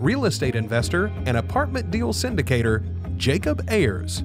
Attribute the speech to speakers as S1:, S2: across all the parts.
S1: real estate investor, and apartment deal syndicator, Jacob Ayers.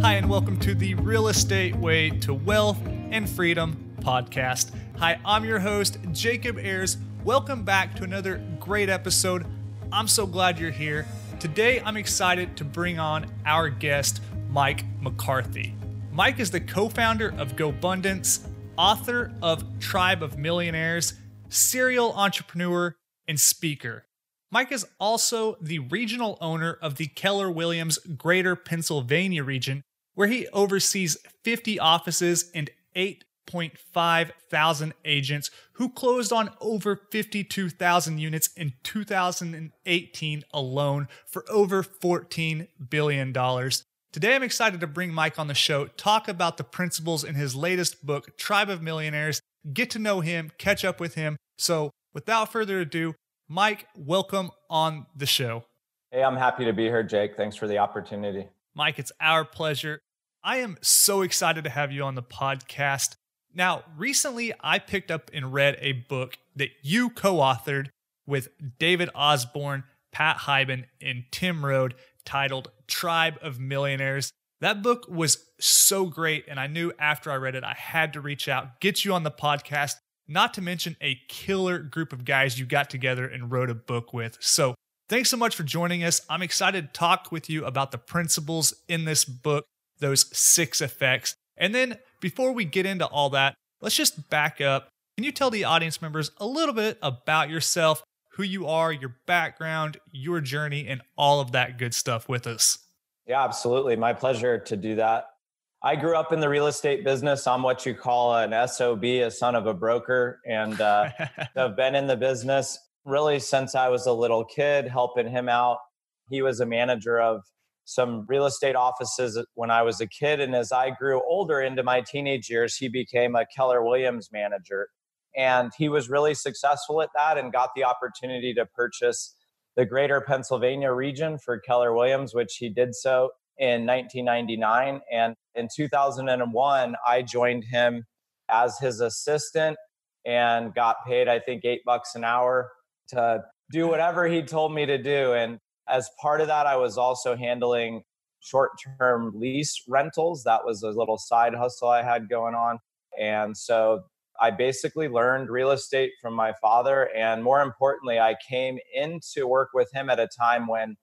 S2: Hi, and welcome to the Real Estate Way to Wealth and Freedom podcast. Hi, I'm your host, Jacob Ayers. Welcome back to another great episode. I'm so glad you're here. Today, I'm excited to bring on our guest, Mike McCarthy. Mike is the co founder of GoBundance, author of Tribe of Millionaires, serial entrepreneur, and speaker. Mike is also the regional owner of the Keller Williams Greater Pennsylvania region, where he oversees 50 offices and 8.5 thousand agents who closed on over 52,000 units in 2018 alone for over $14 billion. Today, I'm excited to bring Mike on the show, talk about the principles in his latest book, Tribe of Millionaires, get to know him, catch up with him. So, without further ado, Mike, welcome on the show.
S3: Hey, I'm happy to be here, Jake. Thanks for the opportunity.
S2: Mike, it's our pleasure. I am so excited to have you on the podcast. Now, recently I picked up and read a book that you co authored with David Osborne, Pat Hiban, and Tim Rhode titled Tribe of Millionaires. That book was so great, and I knew after I read it, I had to reach out, get you on the podcast, not to mention a killer group of guys you got together and wrote a book with. So, thanks so much for joining us. I'm excited to talk with you about the principles in this book, those six effects. And then, before we get into all that, let's just back up. Can you tell the audience members a little bit about yourself, who you are, your background, your journey, and all of that good stuff with us?
S3: Yeah, absolutely. My pleasure to do that. I grew up in the real estate business. I'm what you call an SOB, a son of a broker, and uh, I've been in the business really since I was a little kid, helping him out. He was a manager of some real estate offices when I was a kid. And as I grew older into my teenage years, he became a Keller Williams manager. And he was really successful at that and got the opportunity to purchase the greater Pennsylvania region for Keller Williams, which he did so in 1999. And in 2001, I joined him as his assistant and got paid, I think, eight bucks an hour to do whatever he told me to do. And as part of that, I was also handling short term lease rentals. That was a little side hustle I had going on. And so I basically learned real estate from my father. And more importantly, I came in to work with him at a time when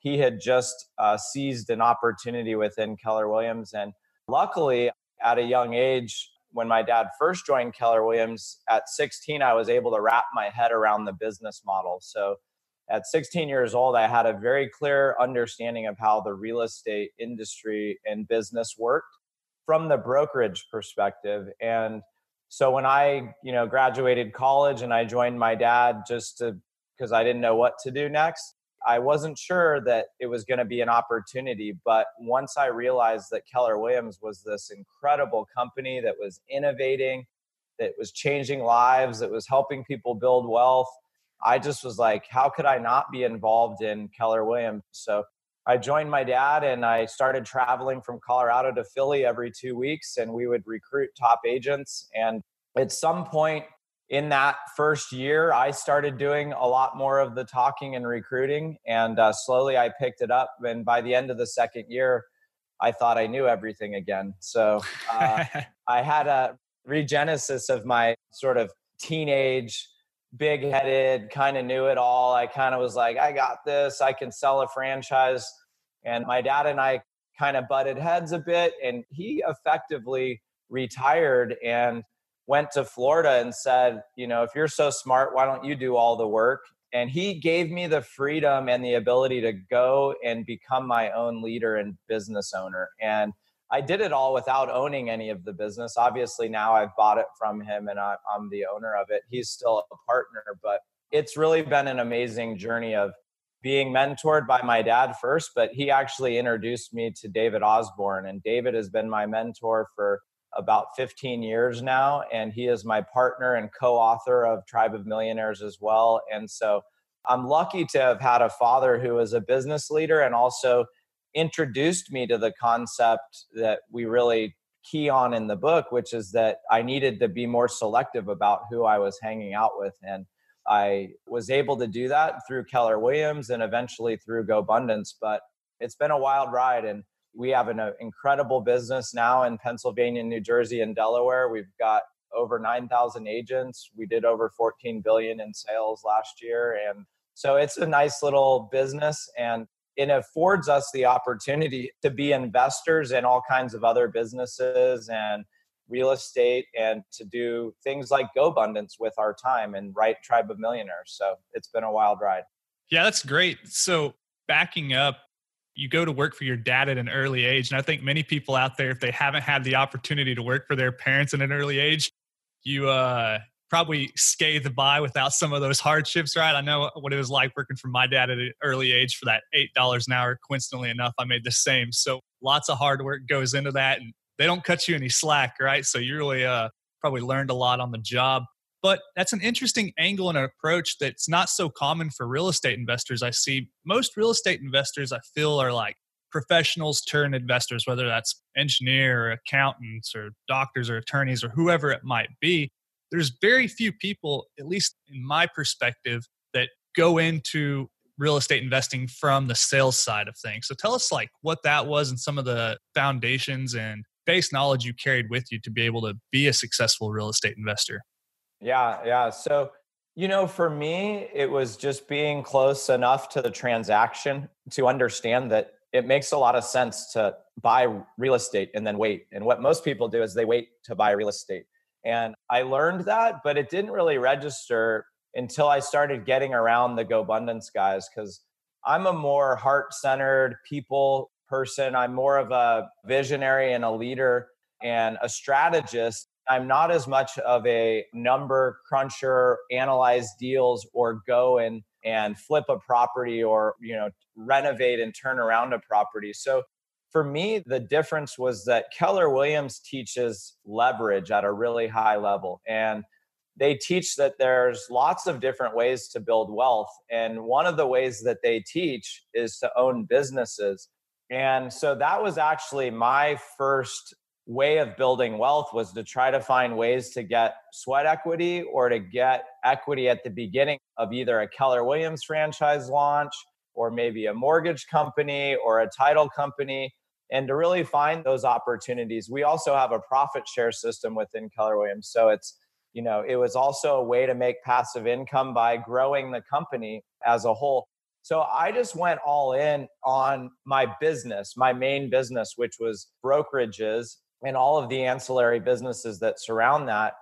S3: he had just uh, seized an opportunity within Keller Williams. And luckily, at a young age, when my dad first joined Keller Williams at 16, I was able to wrap my head around the business model. So at 16 years old, I had a very clear understanding of how the real estate industry and business worked from the brokerage perspective. And so when I, you know, graduated college and I joined my dad just to because I didn't know what to do next, I wasn't sure that it was going to be an opportunity. But once I realized that Keller Williams was this incredible company that was innovating, that was changing lives, that was helping people build wealth, I just was like, how could I not be involved in Keller Williams? So I joined my dad and I started traveling from Colorado to Philly every two weeks, and we would recruit top agents. And at some point, in that first year, I started doing a lot more of the talking and recruiting, and uh, slowly I picked it up. And by the end of the second year, I thought I knew everything again. So uh, I had a regenesis of my sort of teenage, big headed, kind of knew it all. I kind of was like, I got this, I can sell a franchise. And my dad and I kind of butted heads a bit, and he effectively retired and went to Florida and said, you know, if you're so smart, why don't you do all the work? And he gave me the freedom and the ability to go and become my own leader and business owner. And I did it all without owning any of the business. Obviously, now I've bought it from him and I, I'm the owner of it. He's still a partner, but it's really been an amazing journey of being mentored by my dad first, but he actually introduced me to David Osborne. And David has been my mentor for about 15 years now. And he is my partner and co author of Tribe of Millionaires as well. And so I'm lucky to have had a father who is a business leader and also introduced me to the concept that we really key on in the book, which is that I needed to be more selective about who I was hanging out with. And I was able to do that through Keller Williams and eventually through GoBundance. But it's been a wild ride. And we have an uh, incredible business now in Pennsylvania, New Jersey, and Delaware. We've got over 9,000 agents. We did over 14 billion in sales last year. And so it's a nice little business. And it affords us the opportunity to be investors in all kinds of other businesses and real estate and to do things like GoBundance with our time and write Tribe of Millionaires. So it's been a wild ride.
S2: Yeah, that's great. So backing up, you go to work for your dad at an early age. And I think many people out there, if they haven't had the opportunity to work for their parents at an early age, you uh, probably scathed by without some of those hardships, right? I know what it was like working for my dad at an early age for that $8 an hour. Coincidentally enough, I made the same. So lots of hard work goes into that. And they don't cut you any slack, right? So you really uh, probably learned a lot on the job. But that's an interesting angle and an approach that's not so common for real estate investors. I see most real estate investors, I feel, are like professionals turn investors, whether that's engineer or accountants or doctors or attorneys or whoever it might be there's very few people, at least in my perspective, that go into real estate investing from the sales side of things. So tell us like what that was and some of the foundations and base knowledge you carried with you to be able to be a successful real estate investor.
S3: Yeah, yeah. So, you know, for me, it was just being close enough to the transaction to understand that it makes a lot of sense to buy real estate and then wait. And what most people do is they wait to buy real estate. And I learned that, but it didn't really register until I started getting around the GoBundance guys because I'm a more heart centered people person. I'm more of a visionary and a leader and a strategist. I'm not as much of a number cruncher, analyze deals, or go and and flip a property or you know renovate and turn around a property. So for me, the difference was that Keller Williams teaches leverage at a really high level. And they teach that there's lots of different ways to build wealth. And one of the ways that they teach is to own businesses. And so that was actually my first way of building wealth was to try to find ways to get sweat equity or to get equity at the beginning of either a Keller Williams franchise launch or maybe a mortgage company or a title company and to really find those opportunities. We also have a profit share system within keller williams so it's you know it was also a way to make passive income by growing the company as a whole. So i just went all in on my business my main business which was brokerages and all of the ancillary businesses that surround that.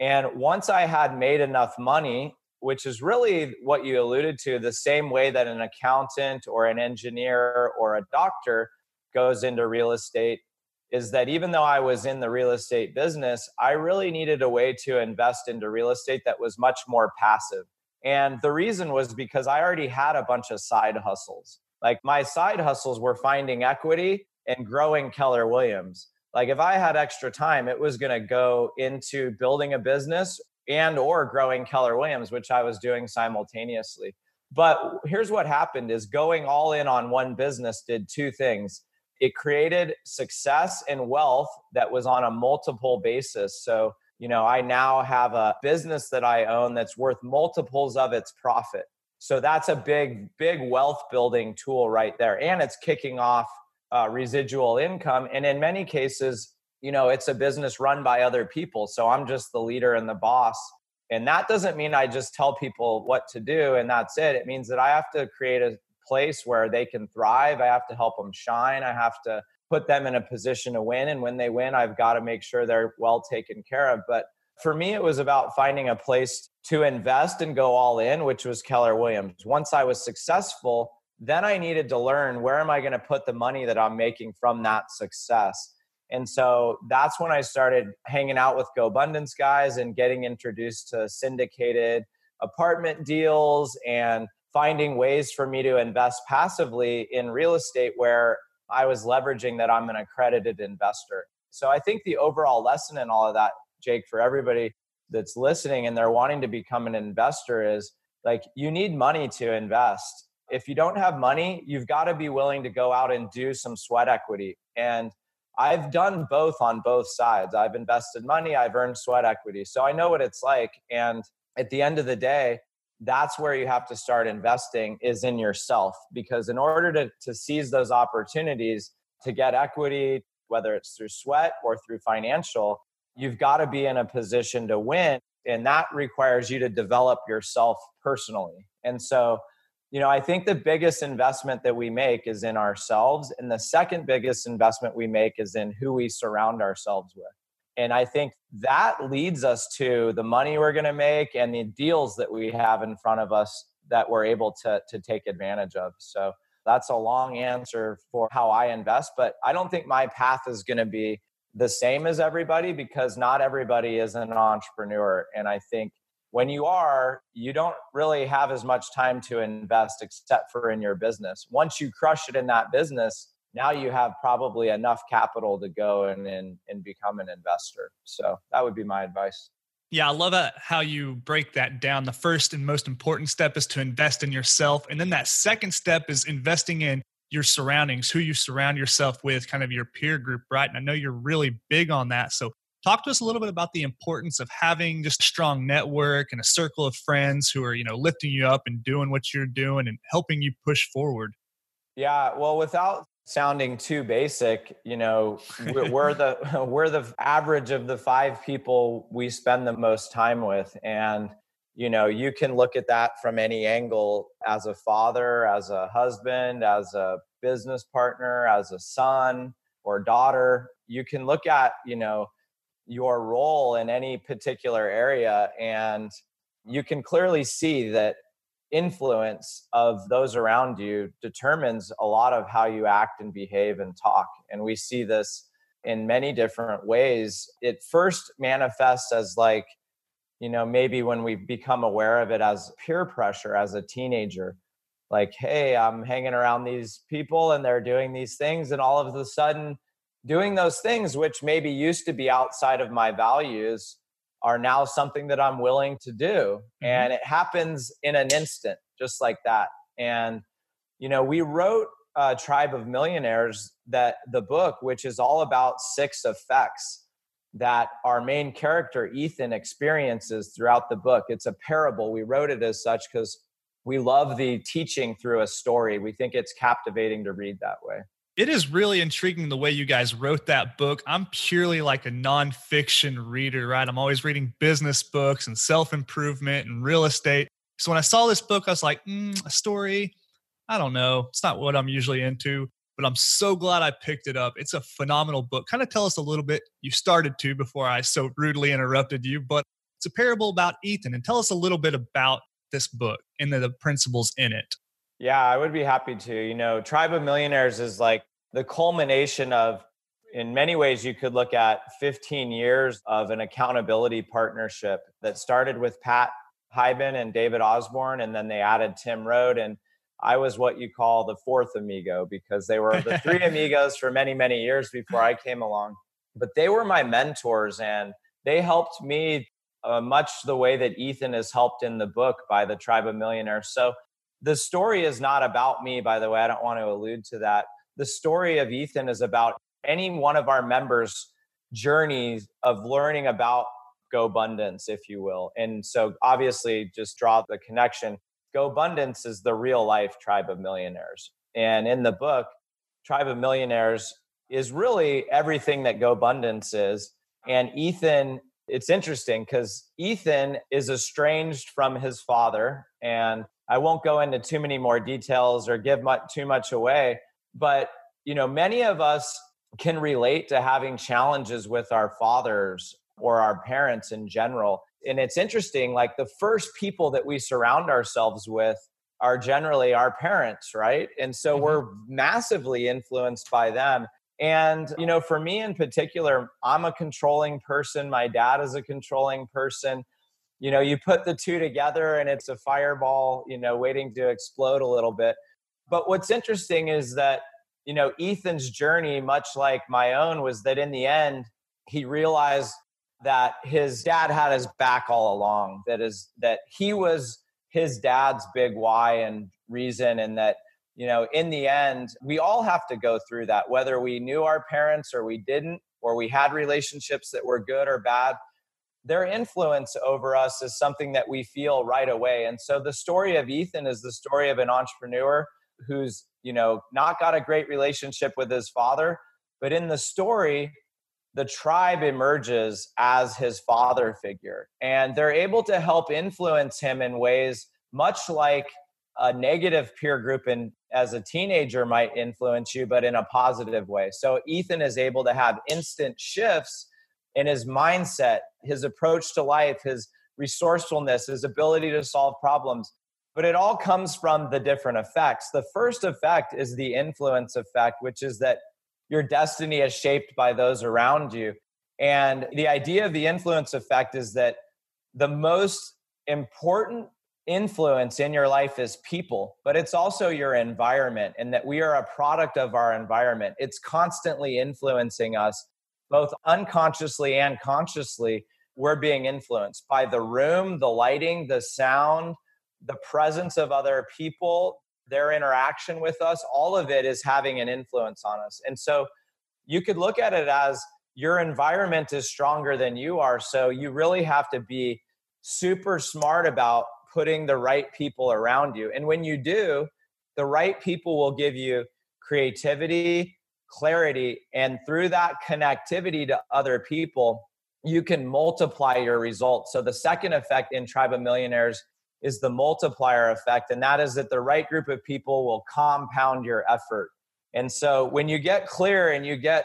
S3: And once i had made enough money which is really what you alluded to the same way that an accountant or an engineer or a doctor goes into real estate is that even though I was in the real estate business, I really needed a way to invest into real estate that was much more passive. And the reason was because I already had a bunch of side hustles. Like my side hustles were finding equity and growing Keller Williams. Like if I had extra time, it was going to go into building a business and or growing Keller Williams, which I was doing simultaneously. But here's what happened is going all in on one business did two things it created success and wealth that was on a multiple basis. So, you know, I now have a business that I own that's worth multiples of its profit. So that's a big, big wealth building tool right there. And it's kicking off uh, residual income. And in many cases, you know, it's a business run by other people. So I'm just the leader and the boss. And that doesn't mean I just tell people what to do and that's it. It means that I have to create a place where they can thrive. I have to help them shine. I have to put them in a position to win. And when they win, I've got to make sure they're well taken care of. But for me, it was about finding a place to invest and go all in, which was Keller Williams. Once I was successful, then I needed to learn where am I going to put the money that I'm making from that success. And so that's when I started hanging out with GoBundance guys and getting introduced to syndicated apartment deals and finding ways for me to invest passively in real estate where I was leveraging that I'm an accredited investor. So I think the overall lesson in all of that, Jake, for everybody that's listening and they're wanting to become an investor is like you need money to invest. If you don't have money, you've got to be willing to go out and do some sweat equity. And I've done both on both sides. I've invested money, I've earned sweat equity. So I know what it's like. And at the end of the day, that's where you have to start investing is in yourself because in order to, to seize those opportunities to get equity whether it's through sweat or through financial you've got to be in a position to win and that requires you to develop yourself personally. And so you know i think the biggest investment that we make is in ourselves and the second biggest investment we make is in who we surround ourselves with and I think that leads us to the money we're going to make and the deals that we have in front of us that we're able to, to take advantage of. So that's a long answer for how I invest, but I don't think my path is going to be the same as everybody because not everybody is an entrepreneur. And I think when you are, you don't really have as much time to invest except for in your business. Once you crush it in that business, now you have probably enough capital to go and, and, and become an investor. So that would be my advice.
S2: Yeah, I love uh, how you break that down. The first and most important step is to invest in yourself. And then that second step is investing in your surroundings, who you surround yourself with, kind of your peer group, right? And I know you're really big on that. So talk to us a little bit about the importance of having just a strong network and a circle of friends who are, you know, lifting you up and doing what you're doing and helping you push forward.
S3: Yeah, well, without sounding too basic you know we're, the we're the average of the five people we spend the most time with. And you know you can look at that from any angle as a father as a husband as a business partner as a son or daughter you can look at you know your role in any particular area. And you can clearly see that influence of those around you determines a lot of how you act and behave and talk. And we see this in many different ways. It first manifests as like, you know, maybe when we become aware of it as peer pressure as a teenager, like, hey, I'm hanging around these people and they're doing these things. And all of a sudden, doing those things, which maybe used to be outside of my values, are now something that I'm willing to do. Mm-hmm. And it happens in an instant, just like that. And, you know, we wrote a Tribe of Millionaires that the book, which is all about six effects that our main character, Ethan, experiences throughout the book. It's a parable. We wrote it as such because we love the teaching through a story. We think it's captivating to read that way
S2: it is really intriguing the way you guys wrote that book. I'm purely like a nonfiction reader, right? I'm always reading business books and self improvement and real estate. So when I saw this book, I was like, mm, a story, I don't know. It's not what I'm usually into, but I'm so glad I picked it up. It's a phenomenal book. Kind of tell us a little bit. You started to before I so rudely interrupted you, but it's a parable about Ethan. And tell us a little bit about this book and the, the principles in it.
S3: Yeah, I would be happy to. You know, Tribe of Millionaires is like the culmination of, in many ways, you could look at 15 years of an accountability partnership that started with Pat Hiban and David Osborne, and then they added Tim Rhode. And I was what you call the fourth amigo because they were the three amigos for many, many years before I came along. But they were my mentors and they helped me uh, much the way that Ethan is helped in the book by the Tribe of Millionaires. So the story is not about me, by the way. I don't want to allude to that. The story of Ethan is about any one of our members' journeys of learning about GoBundance, if you will. And so obviously, just draw the connection. GoBundance is the real life tribe of millionaires. And in the book, Tribe of Millionaires is really everything that GoBundance is. And Ethan, it's interesting because Ethan is estranged from his father and I won't go into too many more details or give much, too much away, but you know, many of us can relate to having challenges with our fathers or our parents in general. And it's interesting, like the first people that we surround ourselves with are generally our parents, right? And so mm-hmm. we're massively influenced by them. And, you know, for me in particular, I'm a controlling person. My dad is a controlling person. You know, you put the two together and it's a fireball, you know, waiting to explode a little bit. But what's interesting is that, you know, Ethan's journey, much like my own, was that in the end, he realized that his dad had his back all along, that is that he was his dad's big why and reason and that you know, in the end, we all have to go through that, whether we knew our parents or we didn't, or we had relationships that were good or bad. Their influence over us is something that we feel right away. And so the story of Ethan is the story of an entrepreneur who's, you know, not got a great relationship with his father. But in the story, the tribe emerges as his father figure. And they're able to help influence him in ways much like a negative peer group in as a teenager might influence you, but in a positive way. So Ethan is able to have instant shifts in his mindset, his approach to life, his resourcefulness, his ability to solve problems. But it all comes from the different effects. The first effect is the influence effect, which is that your destiny is shaped by those around you. And the idea of the influence effect is that the most important influence in your life is people, but it's also your environment, and that we are a product of our environment. It's constantly influencing us, both unconsciously and consciously. We're being influenced by the room, the lighting, the sound, the presence of other people, their interaction with us. All of it is having an influence on us. And so you could look at it as your environment is stronger than you are. So you really have to be super smart about putting the right people around you. And when you do, the right people will give you creativity, clarity, and through that connectivity to other people, you can multiply your results. So the second effect in Tribe of Millionaires is the multiplier effect, and that is that the right group of people will compound your effort. And so when you get clear and you get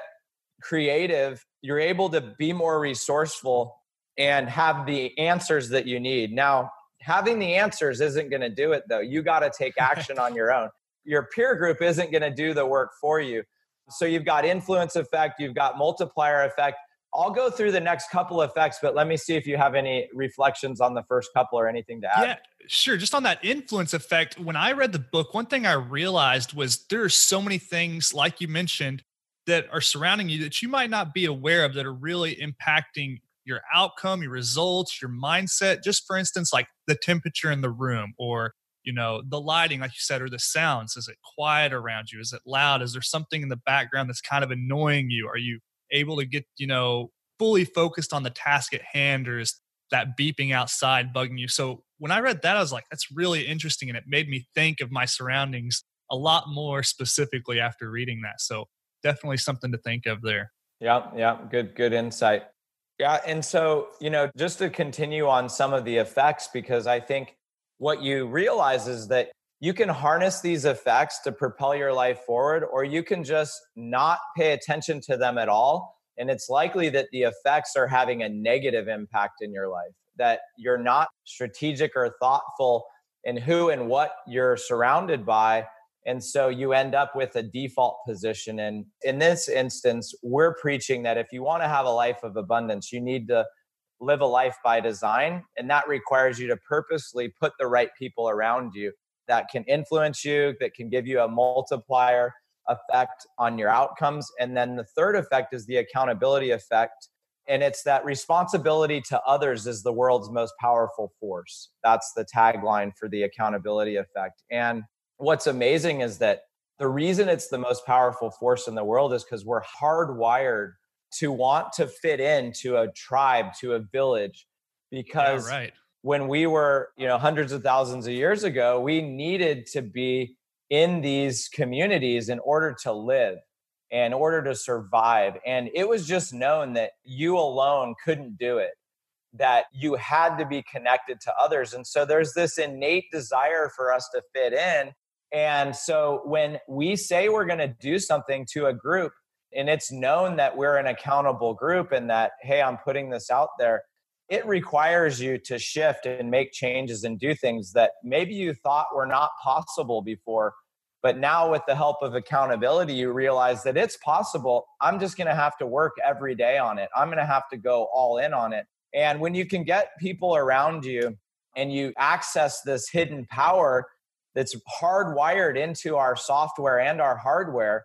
S3: creative, you're able to be more resourceful and have the answers that you need. Now, having the answers isn't going to do it though. You got to take action on your own. Your peer group isn't going to do the work for you. So you've got influence effect, you've got multiplier effect. I'll go through the next couple effects, but let me see if you have any reflections on the first couple or anything to add.
S2: Yeah, sure. Just on that influence effect, when I read the book, one thing I realized was there are so many things, like you mentioned, that are surrounding you that you might not be aware of that are really impacting your outcome, your results, your mindset. Just for instance, like the temperature in the room or you know the lighting like you said or the sounds is it quiet around you is it loud is there something in the background that's kind of annoying you are you able to get you know fully focused on the task at hand or is that beeping outside bugging you so when i read that i was like that's really interesting and it made me think of my surroundings a lot more specifically after reading that so definitely something to think of there
S3: yeah yeah good good insight yeah. And so, you know, just to continue on some of the effects, because I think what you realize is that you can harness these effects to propel your life forward, or you can just not pay attention to them at all. And it's likely that the effects are having a negative impact in your life, that you're not strategic or thoughtful in who and what you're surrounded by and so you end up with a default position. And in this instance, we're preaching that if you want to have a life of abundance, you need to live a life by design. And that requires you to purposely put the right people around you that can influence you, that can give you a multiplier effect on your outcomes. And then the third effect is the accountability effect. And it's that responsibility to others is the world's most powerful force. That's the tagline for the accountability effect. And what's amazing is that the reason it's the most powerful force in the world is because we're hardwired to want to fit into a tribe, to a village, because
S2: yeah, right.
S3: when we were, you know, hundreds of thousands of years ago, we needed to be in these communities in order to live, in order to survive. And it was just known that you alone couldn't do it, that you had to be connected to others. And so there's this innate desire for us to fit in and so when we say we're going to do something to a group, and it's known that we're an accountable group and that, hey, I'm putting this out there, it requires you to shift and make changes and do things that maybe you thought were not possible before. But now, with the help of accountability, you realize that it's possible. I'm just going to have to work every day on it. I'm going to have to go all in on it. And when you can get people around you and you access this hidden power that's hardwired into our software and our hardware,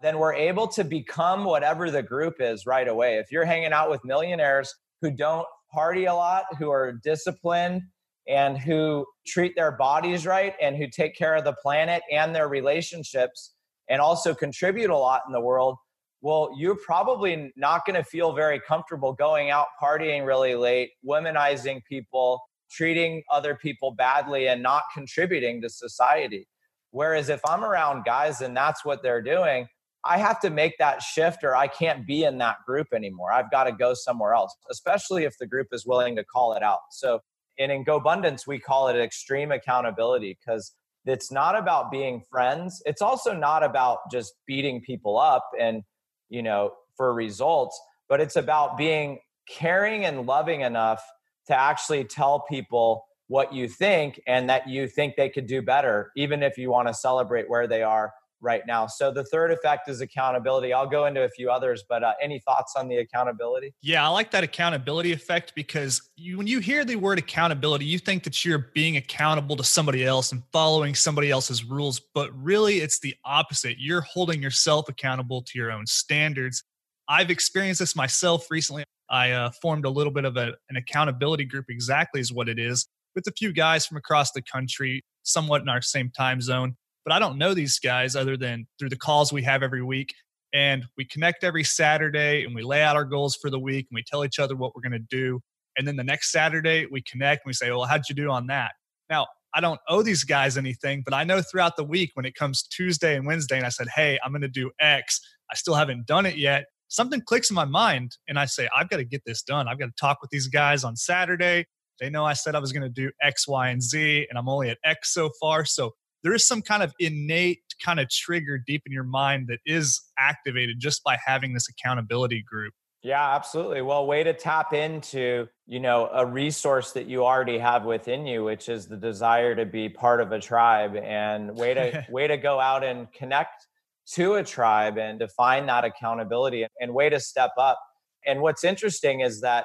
S3: then we're able to become whatever the group is right away. If you're hanging out with millionaires who don't party a lot, who are disciplined, and who treat their bodies right and who take care of the planet and their relationships and also contribute a lot in the world, well, you're probably not going to feel very comfortable going out partying really late, womanizing people, treating other people badly, and not contributing to society. Whereas if I'm around guys and that's what they're doing, I have to make that shift or I can't be in that group anymore. I've got to go somewhere else, especially if the group is willing to call it out. So, and in GoBundance, we call it extreme accountability because it's not about being friends. It's also not about just beating people up and, you know, for results, but it's about being caring and loving enough to actually tell people what you think and that you think they could do better, even if you want to celebrate where they are right now. So the third effect is accountability. I'll go into a few others, but uh, any thoughts on the accountability?
S2: Yeah, I like that accountability effect because you, when you hear the word accountability, you think that you're being accountable to somebody else and following somebody else's rules, but really it's the opposite. You're holding yourself accountable to your own standards. I've experienced this myself recently. I uh, formed a little bit of a, an accountability group, exactly is what it is, with a few guys from across the country, somewhat in our same time zone but I don't know these guys other than through the calls we have every week. And we connect every Saturday and we lay out our goals for the week and we tell each other what we're going to do. And then the next Saturday, we connect and we say, Well, how'd you do on that? Now, I don't owe these guys anything, but I know throughout the week when it comes Tuesday and Wednesday, and I said, Hey, I'm going to do X, I still haven't done it yet. Something clicks in my mind, and I say, I've got to get this done. I've got to talk with these guys on Saturday. They know I said I was going to do X, Y, and Z, and I'm only at X so far. So there is some kind of innate kind of trigger deep in your mind that is activated just by having this accountability group.
S3: Yeah, absolutely. Well, way to tap into, you know, a resource that you already have within you, which is the desire to be part of a tribe and way to way to go out and connect to a tribe and define that accountability and way to step up. And what's interesting is that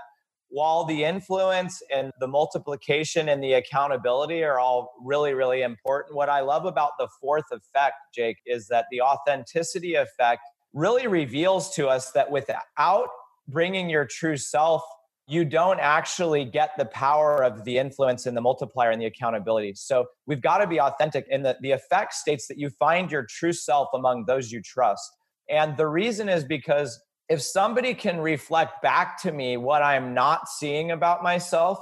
S3: while the influence and the multiplication and the accountability are all really, really important, what I love about the fourth effect, Jake, is that the authenticity effect really reveals to us that without bringing your true self, you don't actually get the power of the influence and the multiplier and the accountability. So we've got to be authentic. And the, the effect states that you find your true self among those you trust. And the reason is because if somebody can reflect back to me what I'm not seeing about myself,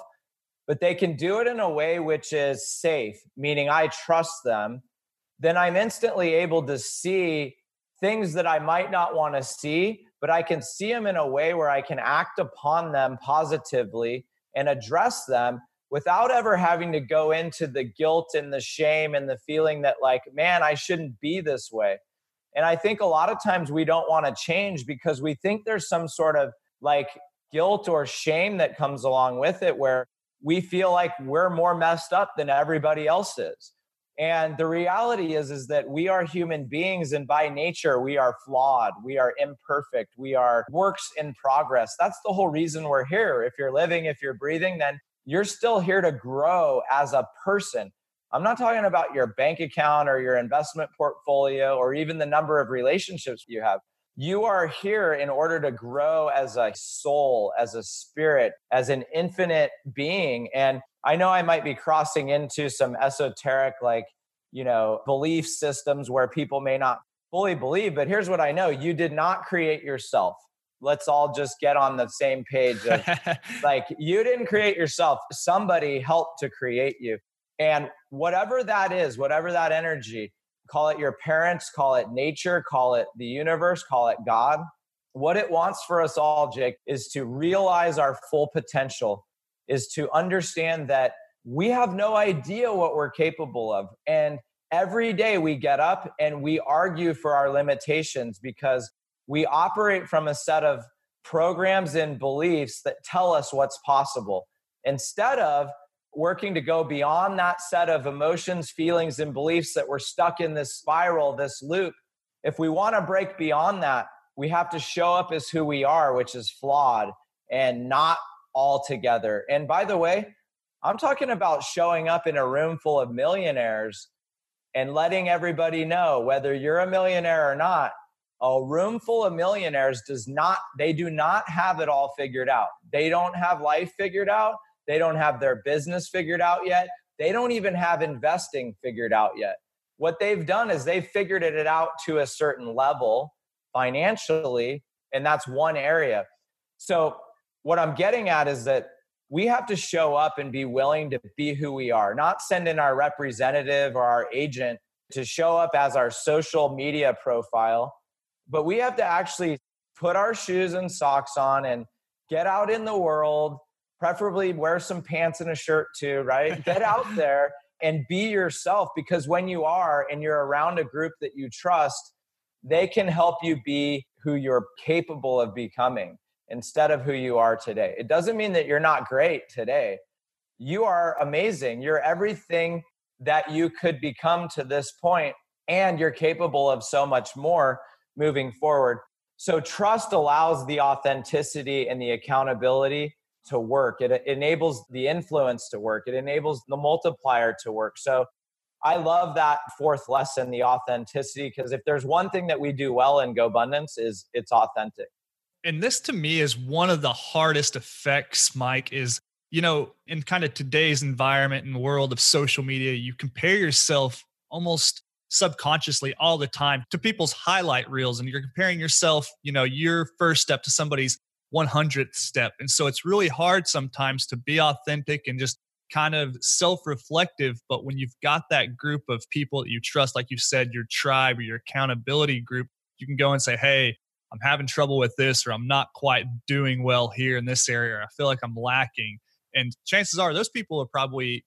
S3: but they can do it in a way which is safe, meaning I trust them, then I'm instantly able to see things that I might not want to see, but I can see them in a way where I can act upon them positively and address them without ever having to go into the guilt and the shame and the feeling that, like, man, I shouldn't be this way. And I think a lot of times we don't want to change because we think there's some sort of like guilt or shame that comes along with it where we feel like we're more messed up than everybody else is. And the reality is is that we are human beings and by nature we are flawed, we are imperfect, we are works in progress. That's the whole reason we're here. If you're living, if you're breathing, then you're still here to grow as a person I'm not talking about your bank account or your investment portfolio or even the number of relationships you have. You are here in order to grow as a soul, as a spirit, as an infinite being. And I know I might be crossing into some esoteric, like, you know, belief systems where people may not fully believe, but here's what I know you did not create yourself. Let's all just get on the same page of like, you didn't create yourself, somebody helped to create you. And whatever that is, whatever that energy, call it your parents, call it nature, call it the universe, call it God. What it wants for us all, Jake, is to realize our full potential, is to understand that we have no idea what we're capable of. And every day we get up and we argue for our limitations because we operate from a set of programs and beliefs that tell us what's possible instead of working to go beyond that set of emotions, feelings, and beliefs that we're stuck in this spiral, this loop. If we want to break beyond that, we have to show up as who we are, which is flawed and not all together. And by the way, I'm talking about showing up in a room full of millionaires and letting everybody know whether you're a millionaire or not. A room full of millionaires does not, they do not have it all figured out. They don't have life figured out. They don't have their business figured out yet. They don't even have investing figured out yet. What they've done is they've figured it out to a certain level financially, and that's one area. So, what I'm getting at is that we have to show up and be willing to be who we are, not send in our representative or our agent to show up as our social media profile, but we have to actually put our shoes and socks on and get out in the world, preferably wear some pants and a shirt too, right? Get out there and be yourself because when you are and you're around a group that you trust, they can help you be who you're capable of becoming instead of who you are today. It doesn't mean that you're not great today. You are amazing. You're everything that you could become to this point, and you're capable of so much more moving forward. So, trust allows the authenticity and the accountability to work. It enables the influence to work. It enables the multiplier to work. So, I love that fourth lesson, the authenticity, because if there's one thing that we do well in GoBundance is it's authentic
S2: and this to me is one of the hardest effects mike is you know in kind of today's environment and world of social media you compare yourself almost subconsciously all the time to people's highlight reels and you're comparing yourself you know your first step to somebody's 100th step and so it's really hard sometimes to be authentic and just kind of self-reflective but when you've got that group of people that you trust like you said your tribe or your accountability group you can go and say hey I'm having trouble with this, or I'm not quite doing well here in this area, or I feel like I'm lacking. And chances are those people are probably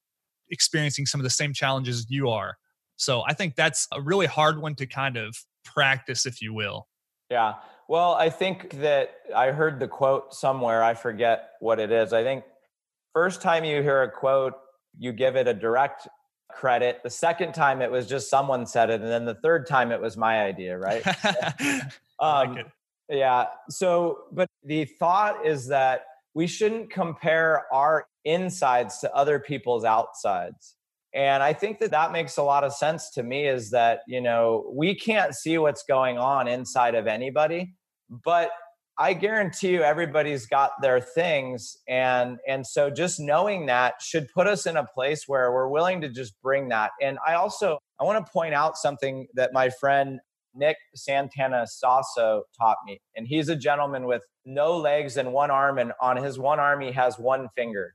S2: experiencing some of the same challenges you are. So I think that's a really hard one to kind of practice, if you will.
S3: Yeah. Well, I think that I heard the quote somewhere. I forget what it is. I think first time you hear a quote, you give it a direct credit. The second time it was just someone said it. And then the third time it was my idea, right?
S2: um, like
S3: yeah. So, but the thought is that we shouldn't compare our insides to other people's outsides. And I think that that makes a lot of sense to me is that, you know, we can't see what's going on inside of anybody, but I guarantee you everybody's got their things and and so just knowing that should put us in a place where we're willing to just bring that. And I also I want to point out something that my friend Nick Santonastasso taught me. And he's a gentleman with no legs and one arm. And on his one arm, he has one finger.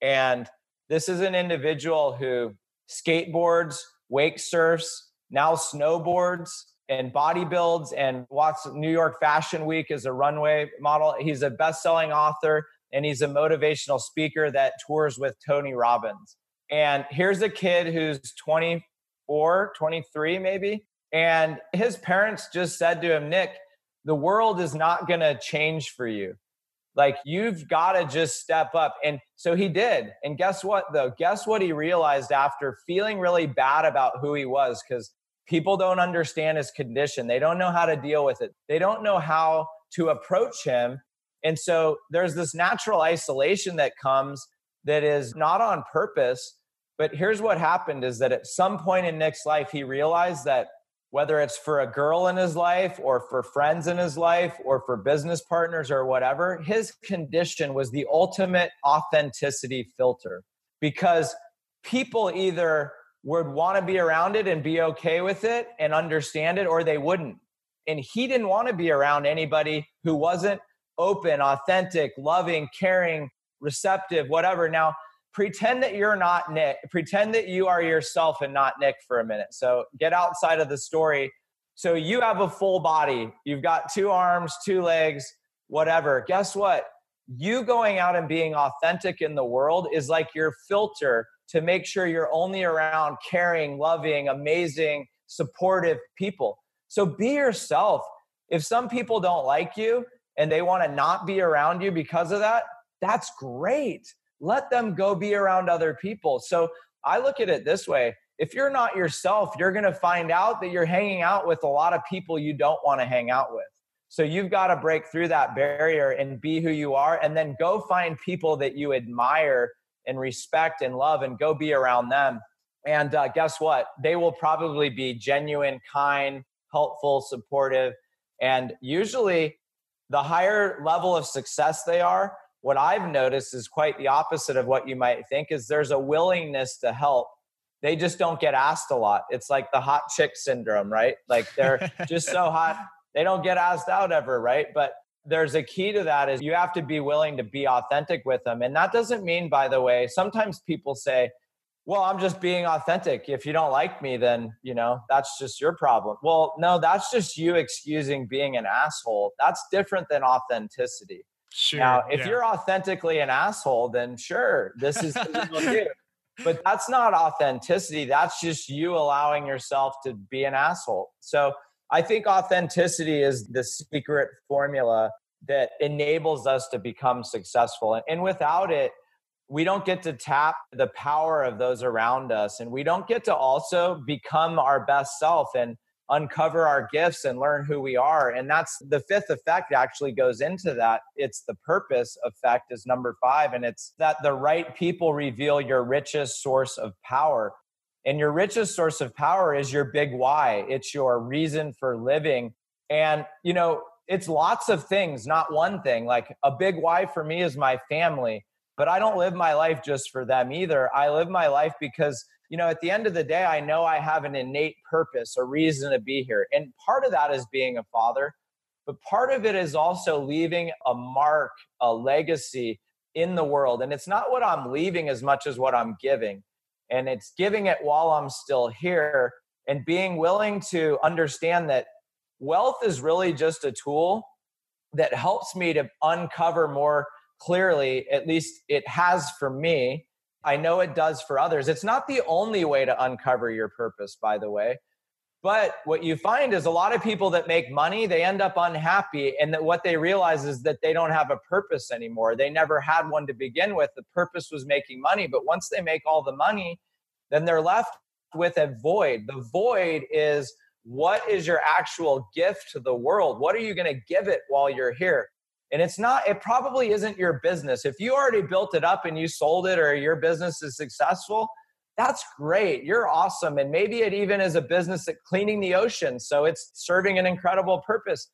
S3: And this is an individual who skateboards, wake surfs, now snowboards, and body builds and walks New York Fashion Week as a runway model. He's a best selling author and he's a motivational speaker that tours with Tony Robbins. And here's a kid who's 24, 23 maybe, and his parents just said to him, Nick, the world is not going to change for you. Like, you've got to just step up. And so he did. And guess what, though? Guess what he realized after feeling really bad about who he was? Because people don't understand his condition, they don't know how to deal with it, they don't know how to approach him. And so there's this natural isolation that comes that is not on purpose. But here's what happened is that at some point in Nick's life, he realized that whether it's for a girl in his life or for friends in his life or for business partners or whatever, his condition was the ultimate authenticity filter because people either would want to be around it and be okay with it and understand it or they wouldn't. And he didn't want to be around anybody who wasn't open, authentic, loving, caring, receptive, whatever. Now, pretend that you're not Nick. Pretend that you are yourself and not Nick for a minute. So get outside of the story. So you have a full body. You've got two arms, two legs, whatever. Guess what? You going out and being authentic in the world is like your filter to make sure you're only around caring, loving, amazing, supportive people. So be yourself. If some people don't like you and they want to not be around you because of that, that's great let them go be around other people. So I look at it this way if you're not yourself, you're going to find out that you're hanging out with a lot of people you don't want to hang out with. So you've got to break through that barrier and be who you are, and then go find people that you admire and respect and love and go be around them. And uh, guess what? They will probably be genuine, kind, helpful, supportive. And usually, the higher level of success they are, what I've noticed is quite the opposite of what you might think is there's a willingness to help. They just don't get asked a lot. It's like the hot chick syndrome, right? Like they're just so hot, they don't get asked out ever, right? But there's a key to that is you have to be willing to be authentic with them. And that doesn't mean, by the way, sometimes people say, well, I'm just being authentic. If you don't like me, then, you know, that's just your problem. Well, no, that's just you excusing being an asshole. That's different than authenticity. Sure, now, if yeah. you're authentically an asshole, then sure, this is do. But that's not authenticity. That's just you allowing yourself to be an asshole. So I think authenticity is the secret formula that enables us to become successful. And without it, we don't get to tap the power of those around us. And we don't get to also become our best self and uncover our gifts and learn who we are. And that's the fifth effect actually goes into that. It's the purpose effect is number five. And it's that the right people reveal your richest source of power. And your richest source of power is your big why. It's your reason for living. And, you know, it's lots of things, not one thing. Like a big why for me is my family, but I don't live my life just for them either. I live my life because, you know, at the end of the day, I know I have an innate purpose, a reason to be here. And part of that is being a father, but part of it is also leaving a mark, a legacy in the world. And it's not what I'm leaving as much as what I'm giving and it's giving it while I'm still here and being willing to understand that wealth is really just a tool that helps me to uncover more clearly at least it has for me i know it does for others it's not the only way to uncover your purpose by the way but what you find is a lot of people that make money, they end up unhappy. And that what they realize is that they don't have a purpose anymore. They never had one to begin with. The purpose was making money. But once they make all the money, then they're left with a void. The void is what is your actual gift to the world? What are you going to give it while you're here? And it's not, it probably isn't your business. If you already built it up and you sold it or your business is successful, that's great. You're awesome. And maybe it even is a business at cleaning the ocean. So it's serving an incredible purpose.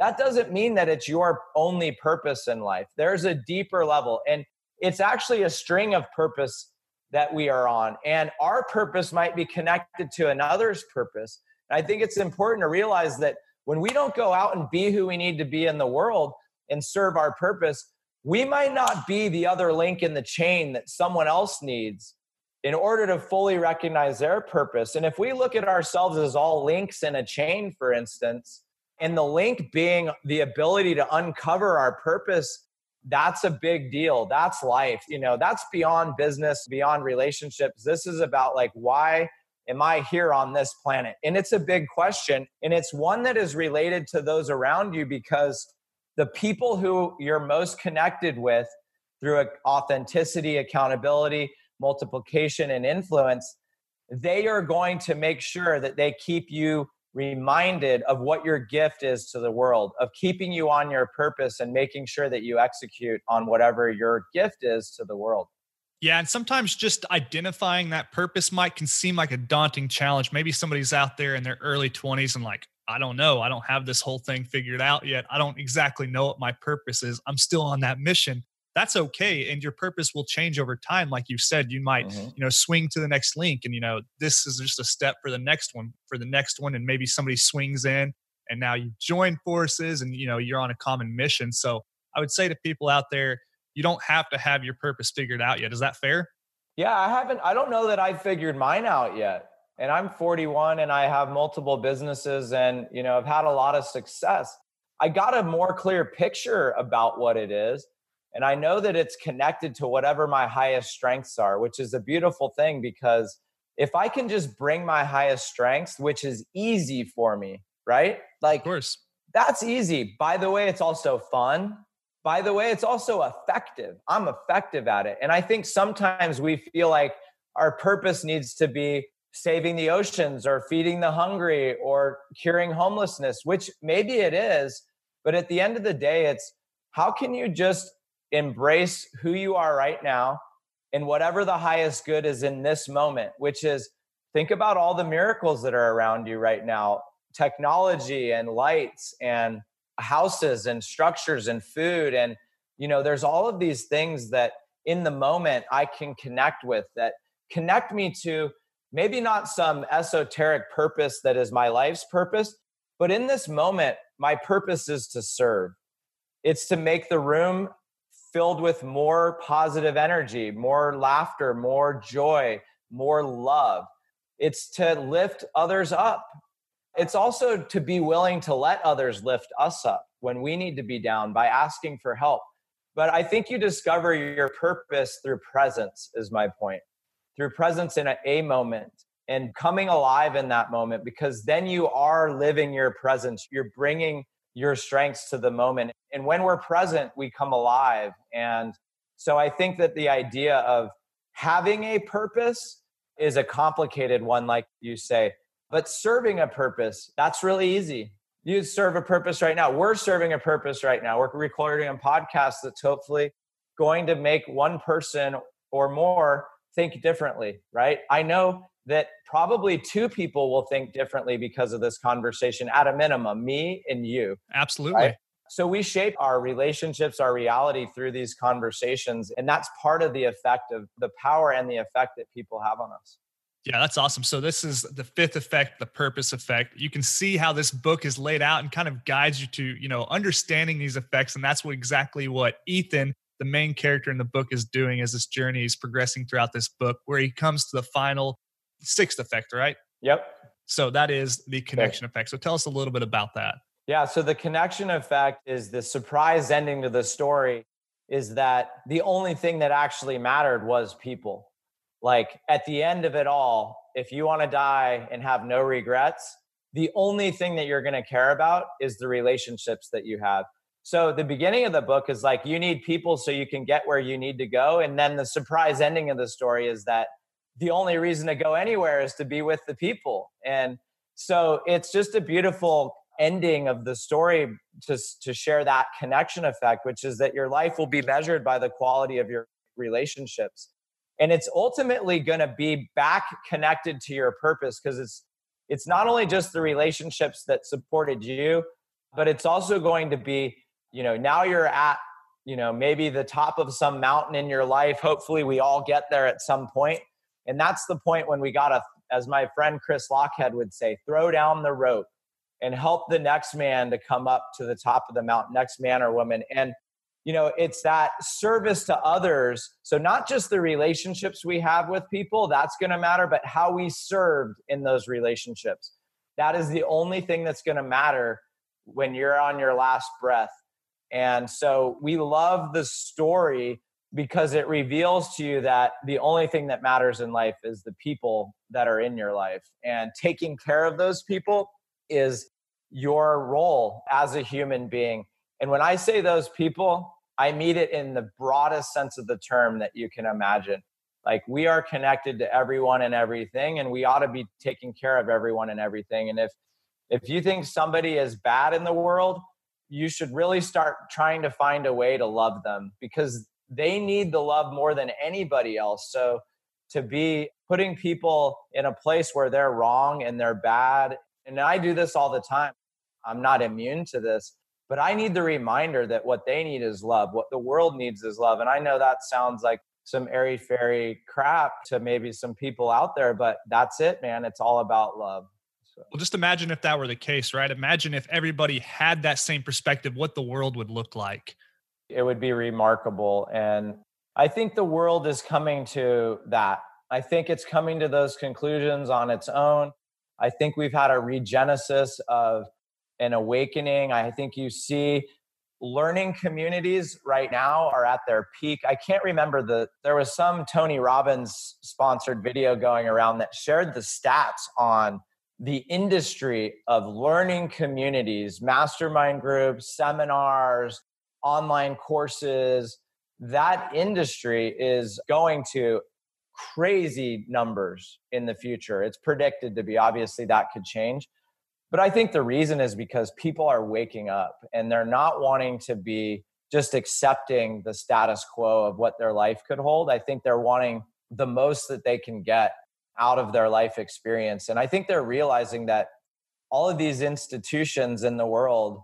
S3: That doesn't mean that it's your only purpose in life. There's a deeper level. And it's actually a string of purpose that we are on. And our purpose might be connected to another's purpose. And I think it's important to realize that when we don't go out and be who we need to be in the world and serve our purpose, we might not be the other link in the chain that someone else needs in order to fully recognize their purpose. And if we look at ourselves as all links in a chain, for instance, and the link being the ability to uncover our purpose, that's a big deal. That's life. You know, that's beyond business, beyond relationships. This is about like, why am I here on this planet? And it's a big question. And it's one that is related to those around you because the people who you're most connected with through authenticity, accountability, multiplication and influence, they are going to make sure that they keep you reminded of what your gift is to the world, of keeping you on your purpose and making sure that you execute on whatever your gift is to the world.
S2: Yeah, and sometimes just identifying that purpose might can seem like a daunting challenge. Maybe somebody's out there in their early 20s and like, I don't know, I don't have this whole thing figured out yet. I don't exactly know what my purpose is. I'm still on that mission. That's okay and your purpose will change over time like you said. You might mm-hmm. you know swing to the next link and you know this is just a step for the next one for the next one and maybe somebody swings in and now you join forces and you know you're on a common mission. So i would say to people out there you don't have to have your purpose figured out yet. Is that fair?
S3: Yeah i haven't i don't know that I've figured mine out yet and i'm 41 and i have multiple businesses and you know i've had a lot of success i got a more clear picture about what it is and I know that it's connected to whatever my highest strengths are, which is a beautiful thing because if I can just bring my highest strengths, which is easy for me, right?
S2: Like, of course,
S3: that's easy. By the way, it's also fun. by the way, it's also effective. I'm effective at it. And I think sometimes we feel like our purpose needs to be saving the oceans or feeding the hungry or curing homelessness, which maybe it is. But at the end of the day, it's how can you just embrace who you are right now and whatever the highest good is in this moment, which is think about all the miracles that are around you right now technology and lights and houses and structures and food and you know there's all of these things that in the moment i can connect with that connect me to maybe not some esoteric purpose that is my life's purpose but in this moment my purpose is to serve it's to make the room filled with more positive energy more laughter more joy more love it's to lift others up it's also to be willing to let others lift us up when we need to be down by asking for help. But I think you discover your purpose through presence, is my point. Through presence in a, a moment and coming alive in that moment, because then you are living your presence. You're bringing your strengths to the moment. And when we're present, we come alive. And so I think that the idea of having a purpose is a complicated one, like you say. But serving a purpose, that's really easy. You serve a purpose right now. We're serving a purpose right now. We're recording a podcast that's hopefully going to make one person or more think differently, right? I know that probably two people will think differently because of this conversation at a minimum, me and you.
S2: Absolutely. Right?
S3: So we shape our relationships, our reality through these conversations. And that's part of the effect of the power and the effect that people have on us.
S2: Yeah, that's awesome. So this is the fifth effect, the purpose effect. You can see how this book is laid out and kind of guides you to, you know, understanding these effects. And that's what exactly what Ethan, the main character in the book, is doing as this journey is progressing throughout this book, where he comes to the final sixth effect, right?
S3: Yep.
S2: So that is the connection okay. effect. So tell us a little bit about that.
S3: Yeah. So the connection effect is the surprise ending to the story is that the only thing that actually mattered was people like at the end of it all, if you want to die and have no regrets, the only thing that you're going to care about is the relationships that you have. So the beginning of the book is like you need people so you can get where you need to go. And then the surprise ending of the story is that the only reason to go anywhere is to be with the people. And so it's just a beautiful ending of the story to, to share that connection effect, which is that your life will be measured by the quality of your relationships and it's ultimately going to be back connected to your purpose because it's it's not only just the relationships that supported you but it's also going to be you know now you're at you know maybe the top of some mountain in your life. Hopefully we all get there at some point. And that's the point when we got to as my friend chris lochhead would say throw down the rope and help the next man to come up to the top of the mountain next man or woman. And you know it's that service to others. So not just the relationships we have with people that's going to matter but how we served in those relationships. That is the only thing that's going to matter when you're on your last breath and so we love the story because it reveals to you that the only thing that matters in life is the people that are in your life and taking care of those people is your role as a human being and when I say those people, I mean it in the broadest sense of the term that you can imagine. Like we are connected to everyone and everything, and we ought to be taking care of everyone and everything. And if if you think somebody is bad in the world, you should really start trying to find a way to love them because they need the love more than anybody else. So to be putting people in a place where they're wrong and they're bad, and I do this all the time. I'm not immune to this but I need the reminder that what they need is love. What the world needs is love. And I know that sounds like some airy fairy crap to maybe some people out there, but that's it, man. It's all about love.
S2: So. Well, just imagine if that were the case, right? Imagine if everybody had that same perspective, what the world would look like.
S3: It would be remarkable. And I think the world is coming to that. I think it's coming to those conclusions on its own. I think we've had a regenesis of an awakening. I think you see learning communities right now are at their peak. I can't remember the there was some Tony Robbins sponsored video going around that shared the stats on the industry of learning communities, mastermind groups, seminars, online courses, that industry is going to crazy numbers in the future. It's predicted to be. Obviously, that could change. But I think the reason is because people are waking up and they're not wanting to be just accepting the status quo of what their life could hold. I think they're wanting the most that they can get out of their life experience. And I think they're realizing that all of these institutions in the world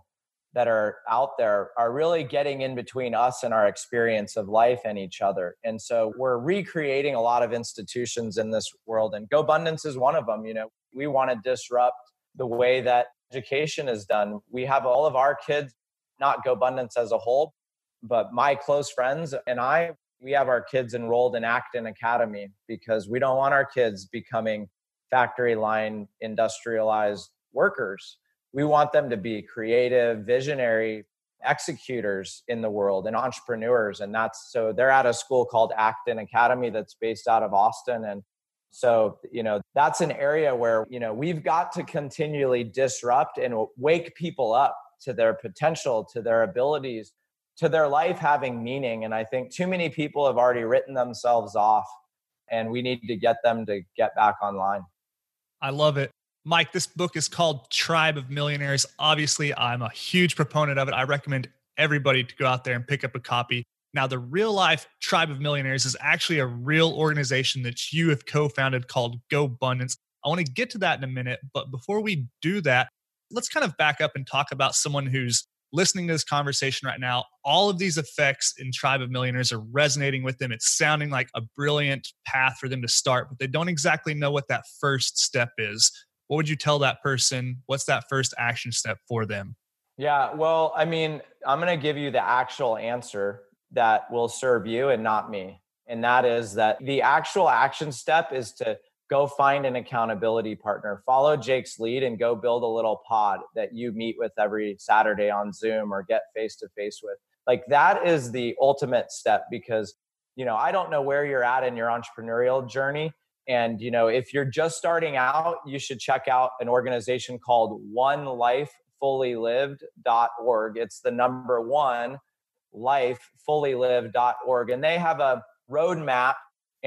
S3: that are out there are really getting in between us and our experience of life and each other. And so we're recreating a lot of institutions in this world and GoBundance is one of them, you know. We want to disrupt the way that education is done. We have all of our kids not GoBundance as a whole, but my close friends and I we have our kids enrolled in Acton Academy because we don't want our kids becoming factory line industrialized workers. We want them to be creative, visionary executors in the world and entrepreneurs. And that's so they're at a school called Acton Academy that's based out of Austin. And so, you know, that's an area where, you know, we've got to continually disrupt and wake people up to their potential, to their abilities, to their life having meaning. And I think too many people have already written themselves off, and we need to get them to get back online.
S2: I love it. Mike, this book is called Tribe of Millionaires. Obviously, I'm a huge proponent of it. I recommend everybody to go out there and pick up a copy. Now, the real life Tribe of Millionaires is actually a real organization that you have co founded called GoBundance. I want to get to that in a minute. But before we do that, let's kind of back up and talk about someone who's listening to this conversation right now. All of these effects in Tribe of Millionaires are resonating with them. It's sounding like a brilliant path for them to start, but they don't exactly know what that first step is. What would you tell that person? What's that first action step for them?
S3: Yeah, well, I mean, I'm going to give you the actual answer that will serve you and not me. And that is that the actual action step is to go find an accountability partner. Follow Jake's lead and go build a little pod that you meet with every Saturday on Zoom or get face to face with. Like that is the ultimate step because, you know, I don't know where you're at in your entrepreneurial journey. And, you know, if you're just starting out, you should check out an organization called onelifefullylived.org. It's the number one life fully lifefullylived.org. And they have a roadmap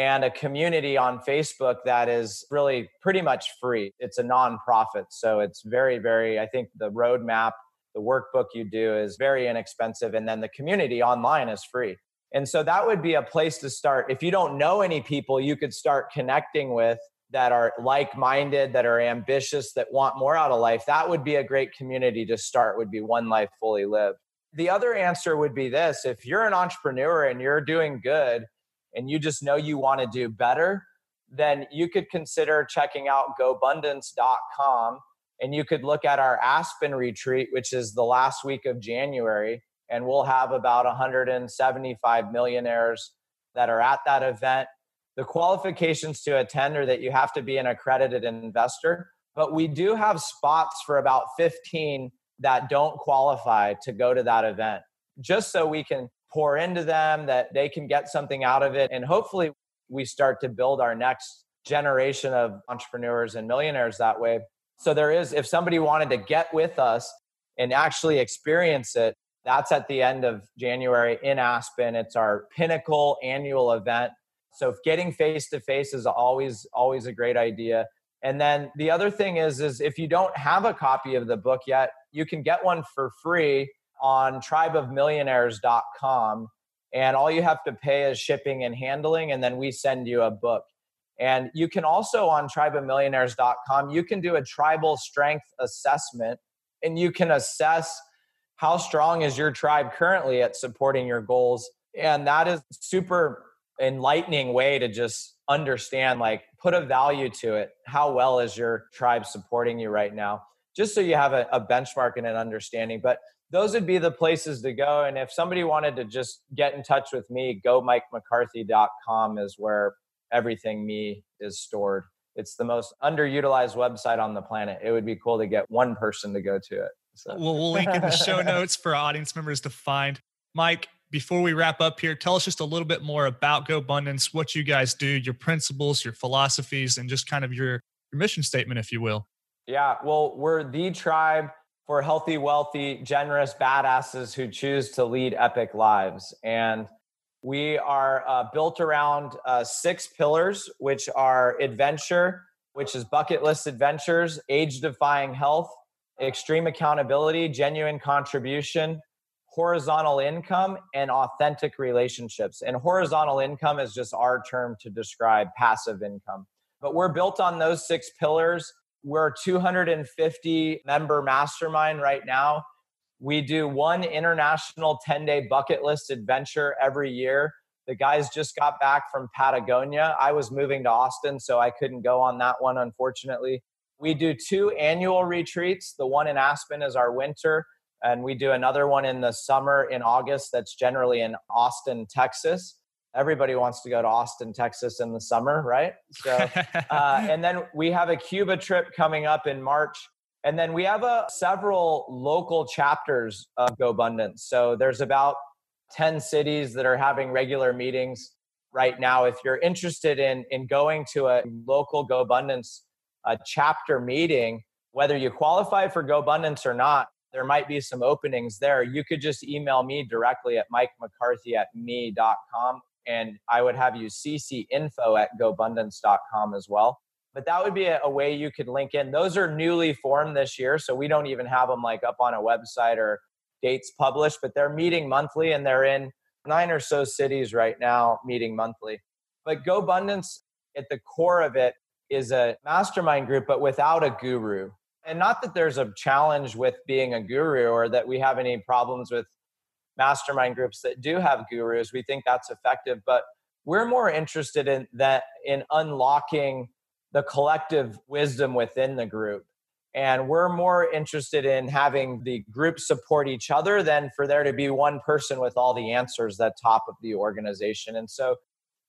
S3: and a community on Facebook that is really pretty much free. It's a nonprofit. So it's very, very, I think the roadmap, the workbook you do is very inexpensive. And then the community online is free. And so that would be a place to start. If you don't know any people you could start connecting with that are like minded, that are ambitious, that want more out of life, that would be a great community to start, would be One Life Fully Lived. The other answer would be this if you're an entrepreneur and you're doing good, and you just know you want to do better, then you could consider checking out gobundance.com and you could look at our Aspen retreat, which is the last week of January. And we'll have about 175 millionaires that are at that event. The qualifications to attend are that you have to be an accredited investor, but we do have spots for about 15 that don't qualify to go to that event, just so we can pour into them, that they can get something out of it. And hopefully, we start to build our next generation of entrepreneurs and millionaires that way. So, there is, if somebody wanted to get with us and actually experience it, that's at the end of January in Aspen. It's our pinnacle annual event. So, getting face to face is always, always a great idea. And then the other thing is, is if you don't have a copy of the book yet, you can get one for free on tribeofmillionaires.com. And all you have to pay is shipping and handling, and then we send you a book. And you can also on tribeofmillionaires.com, you can do a tribal strength assessment and you can assess how strong is your tribe currently at supporting your goals. And that is super enlightening way to just understand like put a value to it. How well is your tribe supporting you right now? Just so you have a, a benchmark and an understanding. But those would be the places to go. And if somebody wanted to just get in touch with me, go mikemccarthy.com is where everything me is stored. It's the most underutilized website on the planet. It would be cool to get one person to go to it.
S2: So. Well, we'll link in the show notes for audience members to find. Mike, before we wrap up here, tell us just a little bit more about GoBundance, what you guys do, your principles, your philosophies, and just kind of your, your mission statement, if you will.
S3: Yeah, well, we're the tribe for healthy, wealthy, generous badasses who choose to lead epic lives. And we are uh, built around uh, six pillars, which are adventure, which is bucket list adventures, age defying health, extreme accountability, genuine contribution, horizontal income, and authentic relationships. And horizontal income is just our term to describe passive income. But we're built on those six pillars. We're 250 member mastermind right now. We do one international 10 day bucket list adventure every year. The guys just got back from Patagonia. I was moving to Austin, so I couldn't go on that one, unfortunately. We do two annual retreats. The one in Aspen is our winter, and we do another one in the summer in August that's generally in Austin, Texas everybody wants to go to Austin, Texas in the summer, right? So, uh, and then we have a Cuba trip coming up in March. And then we have a, uh, several local chapters of GoBundance. So there's about 10 cities that are having regular meetings right now. If you're interested in, in going to a local GoBundance uh, chapter meeting, whether you qualify for GoBundance or not, there might be some openings there. You could just email me directly at mikemccarthy at me.com and I would have you CC info at gobundance.com as well. But that would be a, a, way you could link in. Those are newly formed this year, so we don't even have them like up on a website or dates published, but they're meeting monthly and they're in nine or so cities right now meeting monthly. But GoBundance at the core of it is a mastermind group, but without a guru. And not that there's a challenge with being a guru or that we have any problems with mastermind groups that do have gurus. We think that's effective, but we're more interested in that in unlocking the collective wisdom within the group. And we're more interested in having the group support each other than for there to be one person with all the answers at top of the organization. And so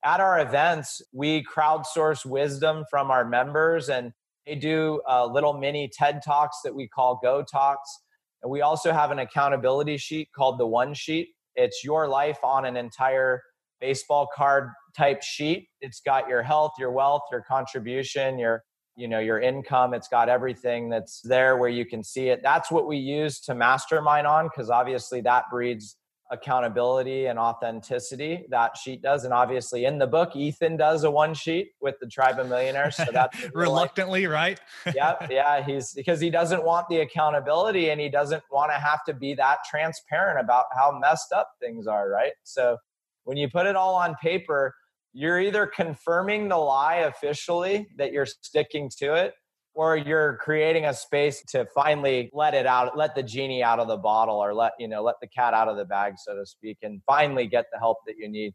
S3: at our events, we crowdsource wisdom from our members and they do uh, little mini TED Talks that we call Go Talks and we also have an accountability sheet called the One Sheet. It's your life on an entire baseball card type sheet. It's got your health, your wealth, your contribution, your you know your income it's got everything that's there where you can see it that's what we use to mastermind on because obviously that breeds accountability and authenticity that sheet does. And obviously in the book ethan does a one sheet with the tribe of millionaires. So that's
S2: reluctantly right?
S3: Yeah yeah he's because he doesn't want the accountability and he doesn't want to have to be that transparent about how messed up things are right? So when you put it all on paper you're either confirming the lie officially that you're sticking to it or you're creating a space to finally let it out let the genie out of the bottle or let you know let the cat out of the bag so to speak and finally get the help that you need.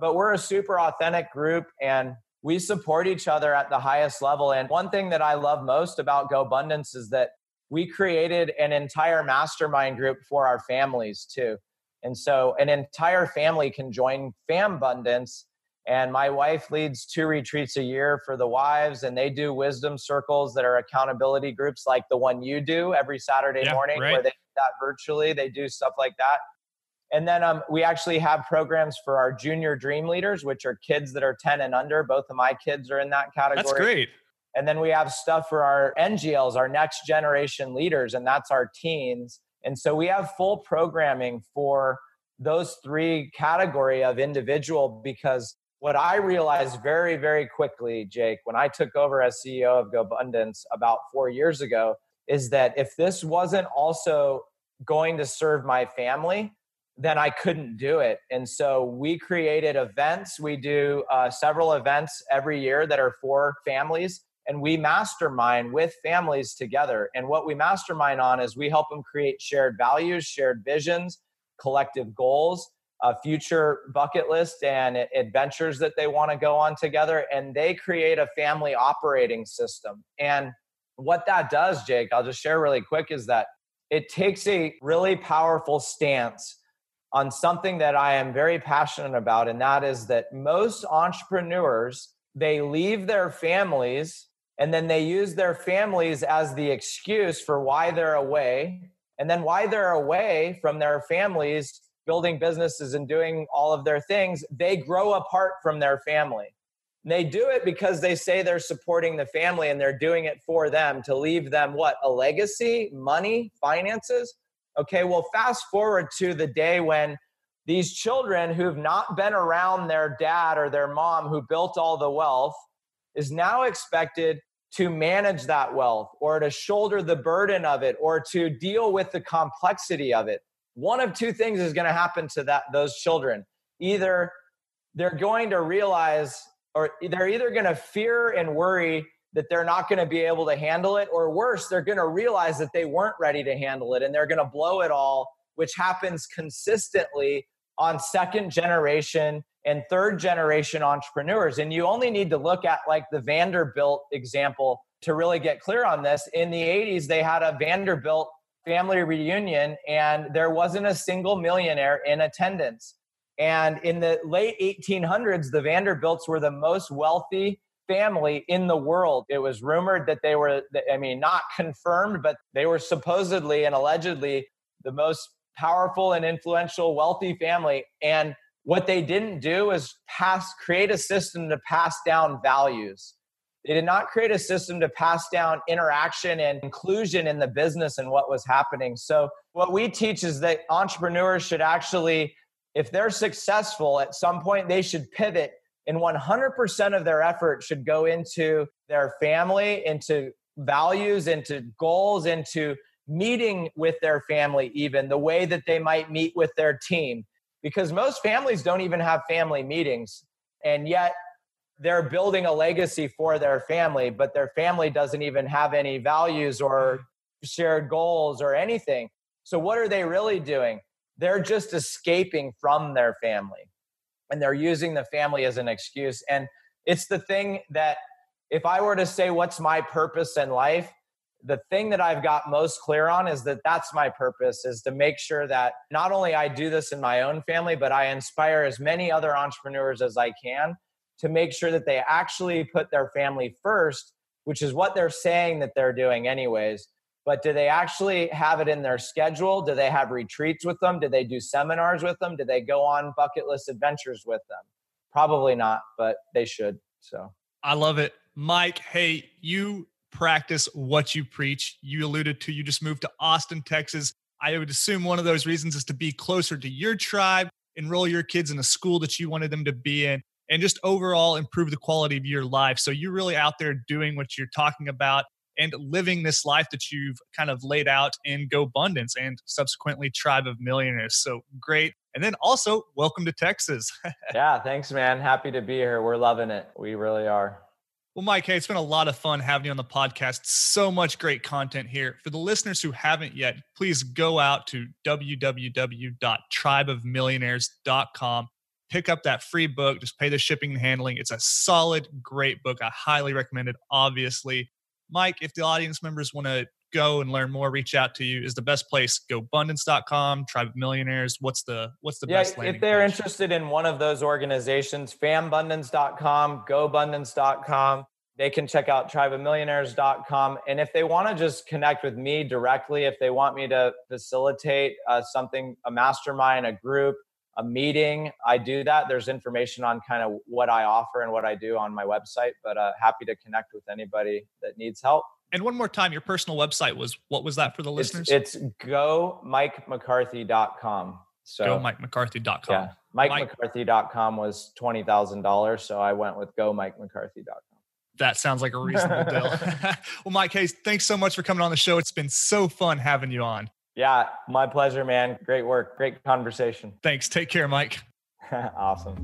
S3: But we're a super authentic group and we support each other at the highest level and one thing that i love most about gobundance is that we created an entire mastermind group for our families too. And so an entire family can join fambundance and my wife leads two retreats a year for the wives, and they do wisdom circles that are accountability groups like the one you do every Saturday yeah, morning, right. where they do that virtually. They do stuff like that. And then um, we actually have programs for our junior dream leaders, which are kids that are 10 and under. Both of my kids are in that category.
S2: That's great.
S3: And then we have stuff for our NGLs, our next generation leaders, and that's our teens. And so we have full programming for those three category of individual because what I realized very, very quickly, Jake, when I took over as CEO of GoBundance about four years ago, is that if this wasn't also going to serve my family, then I couldn't do it. And so we created events. We do uh, several events every year that are for families, and we mastermind with families together. And what we mastermind on is we help them create shared values, shared visions, collective goals a future bucket list and adventures that they want to go on together and they create a family operating system. And what that does jake i'll just share really quick is that it takes a really powerful stance on something that i am very passionate about and that is that most entrepreneurs they leave their families and then they use their families as the excuse for why they're away and then why they're away from their families building businesses and doing all of their things, they grow apart from their family. And they do it because they say they're supporting the family and they're doing it for them to leave them what? A legacy, money, finances? Okay, well, fast forward to the day when these children who've not been around their dad or their mom who built all the wealth is now expected to manage that wealth or to shoulder the burden of it or to deal with the complexity of it one of two things is going to happen to that those children. Either they're going to realize or they're either going to fear and worry that they're not going to be able to handle it or worse they're going to realize that they weren't ready to handle it and they're going to blow it all which happens consistently on second generation and third generation entrepreneurs. And you only need to look at like the Vanderbilt example to really get clear on this. In the 80s they had a Vanderbilt family reunion and there wasn't a single millionaire in attendance and in the late 1800s, the Vanderbilts were the most wealthy family in the world. It was rumored that they were, I mean, not confirmed, but they were supposedly and allegedly the most powerful and influential wealthy family. And what they didn't do is pass, create a system to pass down values. They did not create a system to pass down interaction and inclusion in the business and what was happening. So, what we teach is that entrepreneurs should actually if they're successful at some point they should pivot and 100% of their effort should go into their family into values into goals into meeting with their family even the way that they might meet with their team because most families don't even have family meetings and yet they're building a legacy for their family but their family doesn't even have any values or shared goals or anything so what are they really doing they're just escaping from their family and they're using the family as an excuse. And it's the thing that if I were to say, What's my purpose in life? the thing that I've got most clear on is that that's my purpose is to make sure that not only I do this in my own family, but I inspire as many other entrepreneurs as I can to make sure that they actually put their family first, which is what they're saying that they're doing, anyways but do they actually have it in their schedule? Do they have retreats with them? Do they do seminars with them? Do they go on bucket list adventures with them? Probably not, but they should. So
S2: I love it. Mike, hey, you practice what you preach. You alluded to you just moved to Austin, Texas. I would assume one of those reasons is to be closer to your tribe, enroll your kids in a school that you wanted them to be in, and just overall improve the quality of your life. So you're really out there doing what you're talking about and living this life that you've kind of laid out in GoBundance and subsequently Tribe of Millionaires. So great. And then also, welcome to Texas.
S3: yeah, thanks, man. Happy to be here. We're loving it. We really are.
S2: Well, Mike, hey, it's been a lot of fun having you on the podcast. So much great content here. For the listeners who haven't yet, please go out to www.tribeofmillionaires.com. Pick up that free book. Just pay the shipping and handling. It's a solid, great book. I highly recommend it, obviously. Mike, if the audience members want to go and learn more, reach out to you. Is the best place GoBundance.com, Tribe of Millionaires? What's the what's the
S3: yeah,
S2: best?
S3: If they're
S2: page?
S3: interested in one of those organizations, FamBundance.com, GoBundance.com. They can check out tribeofmillionaires.com. And if they want to just connect with me directly, if they want me to facilitate uh, something, a mastermind, a group, a meeting, I do that. There's information on kind of what I offer and what I do on my website, but uh, happy to connect with anybody that needs help.
S2: And one more time, your personal website was what was that for the listeners?
S3: It's, it's gomikemccarthy.com. So
S2: gomikemccarthy.com.
S3: Yeah. MikeMcCarthy.com was $20,000. So I went with gomikemccarthy.com.
S2: That sounds like a reasonable deal. well, Mike Hayes, thanks so much for coming on the show. It's been so fun having you on.
S3: Yeah, my pleasure, man. Great work. Great conversation.
S2: Thanks. Take care, Mike.
S3: awesome.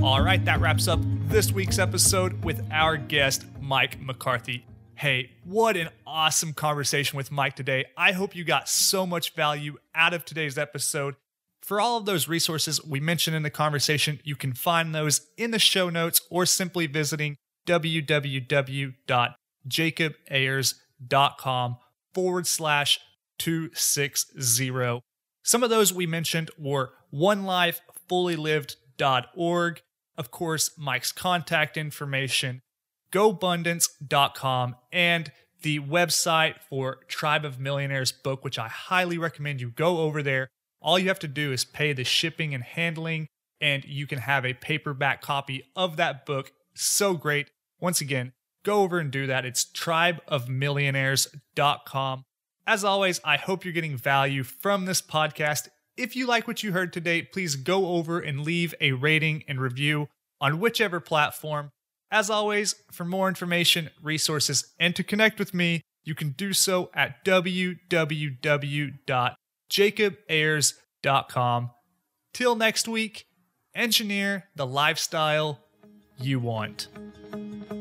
S2: All right, that wraps up this week's episode with our guest, Mike McCarthy. Hey, what an awesome conversation with Mike today. I hope you got so much value out of today's episode. For all of those resources we mentioned in the conversation, you can find those in the show notes or simply visiting www jacobayers.com forward slash 260. Some of those we mentioned were onelifefullylived.org, of course, Mike's contact information, gobundance.com, and the website for Tribe of Millionaires book, which I highly recommend you go over there All you have to do is pay the shipping and handling, and you can have a paperback copy of that book. So great. Once again, go over and do that. It's tribeofmillionaires.com. As always, I hope you're getting value from this podcast. If you like what you heard today, please go over and leave a rating and review on whichever platform. As always, for more information, resources, and to connect with me, you can do so at www.jacobayers.com. Till next week, engineer the lifestyle you want.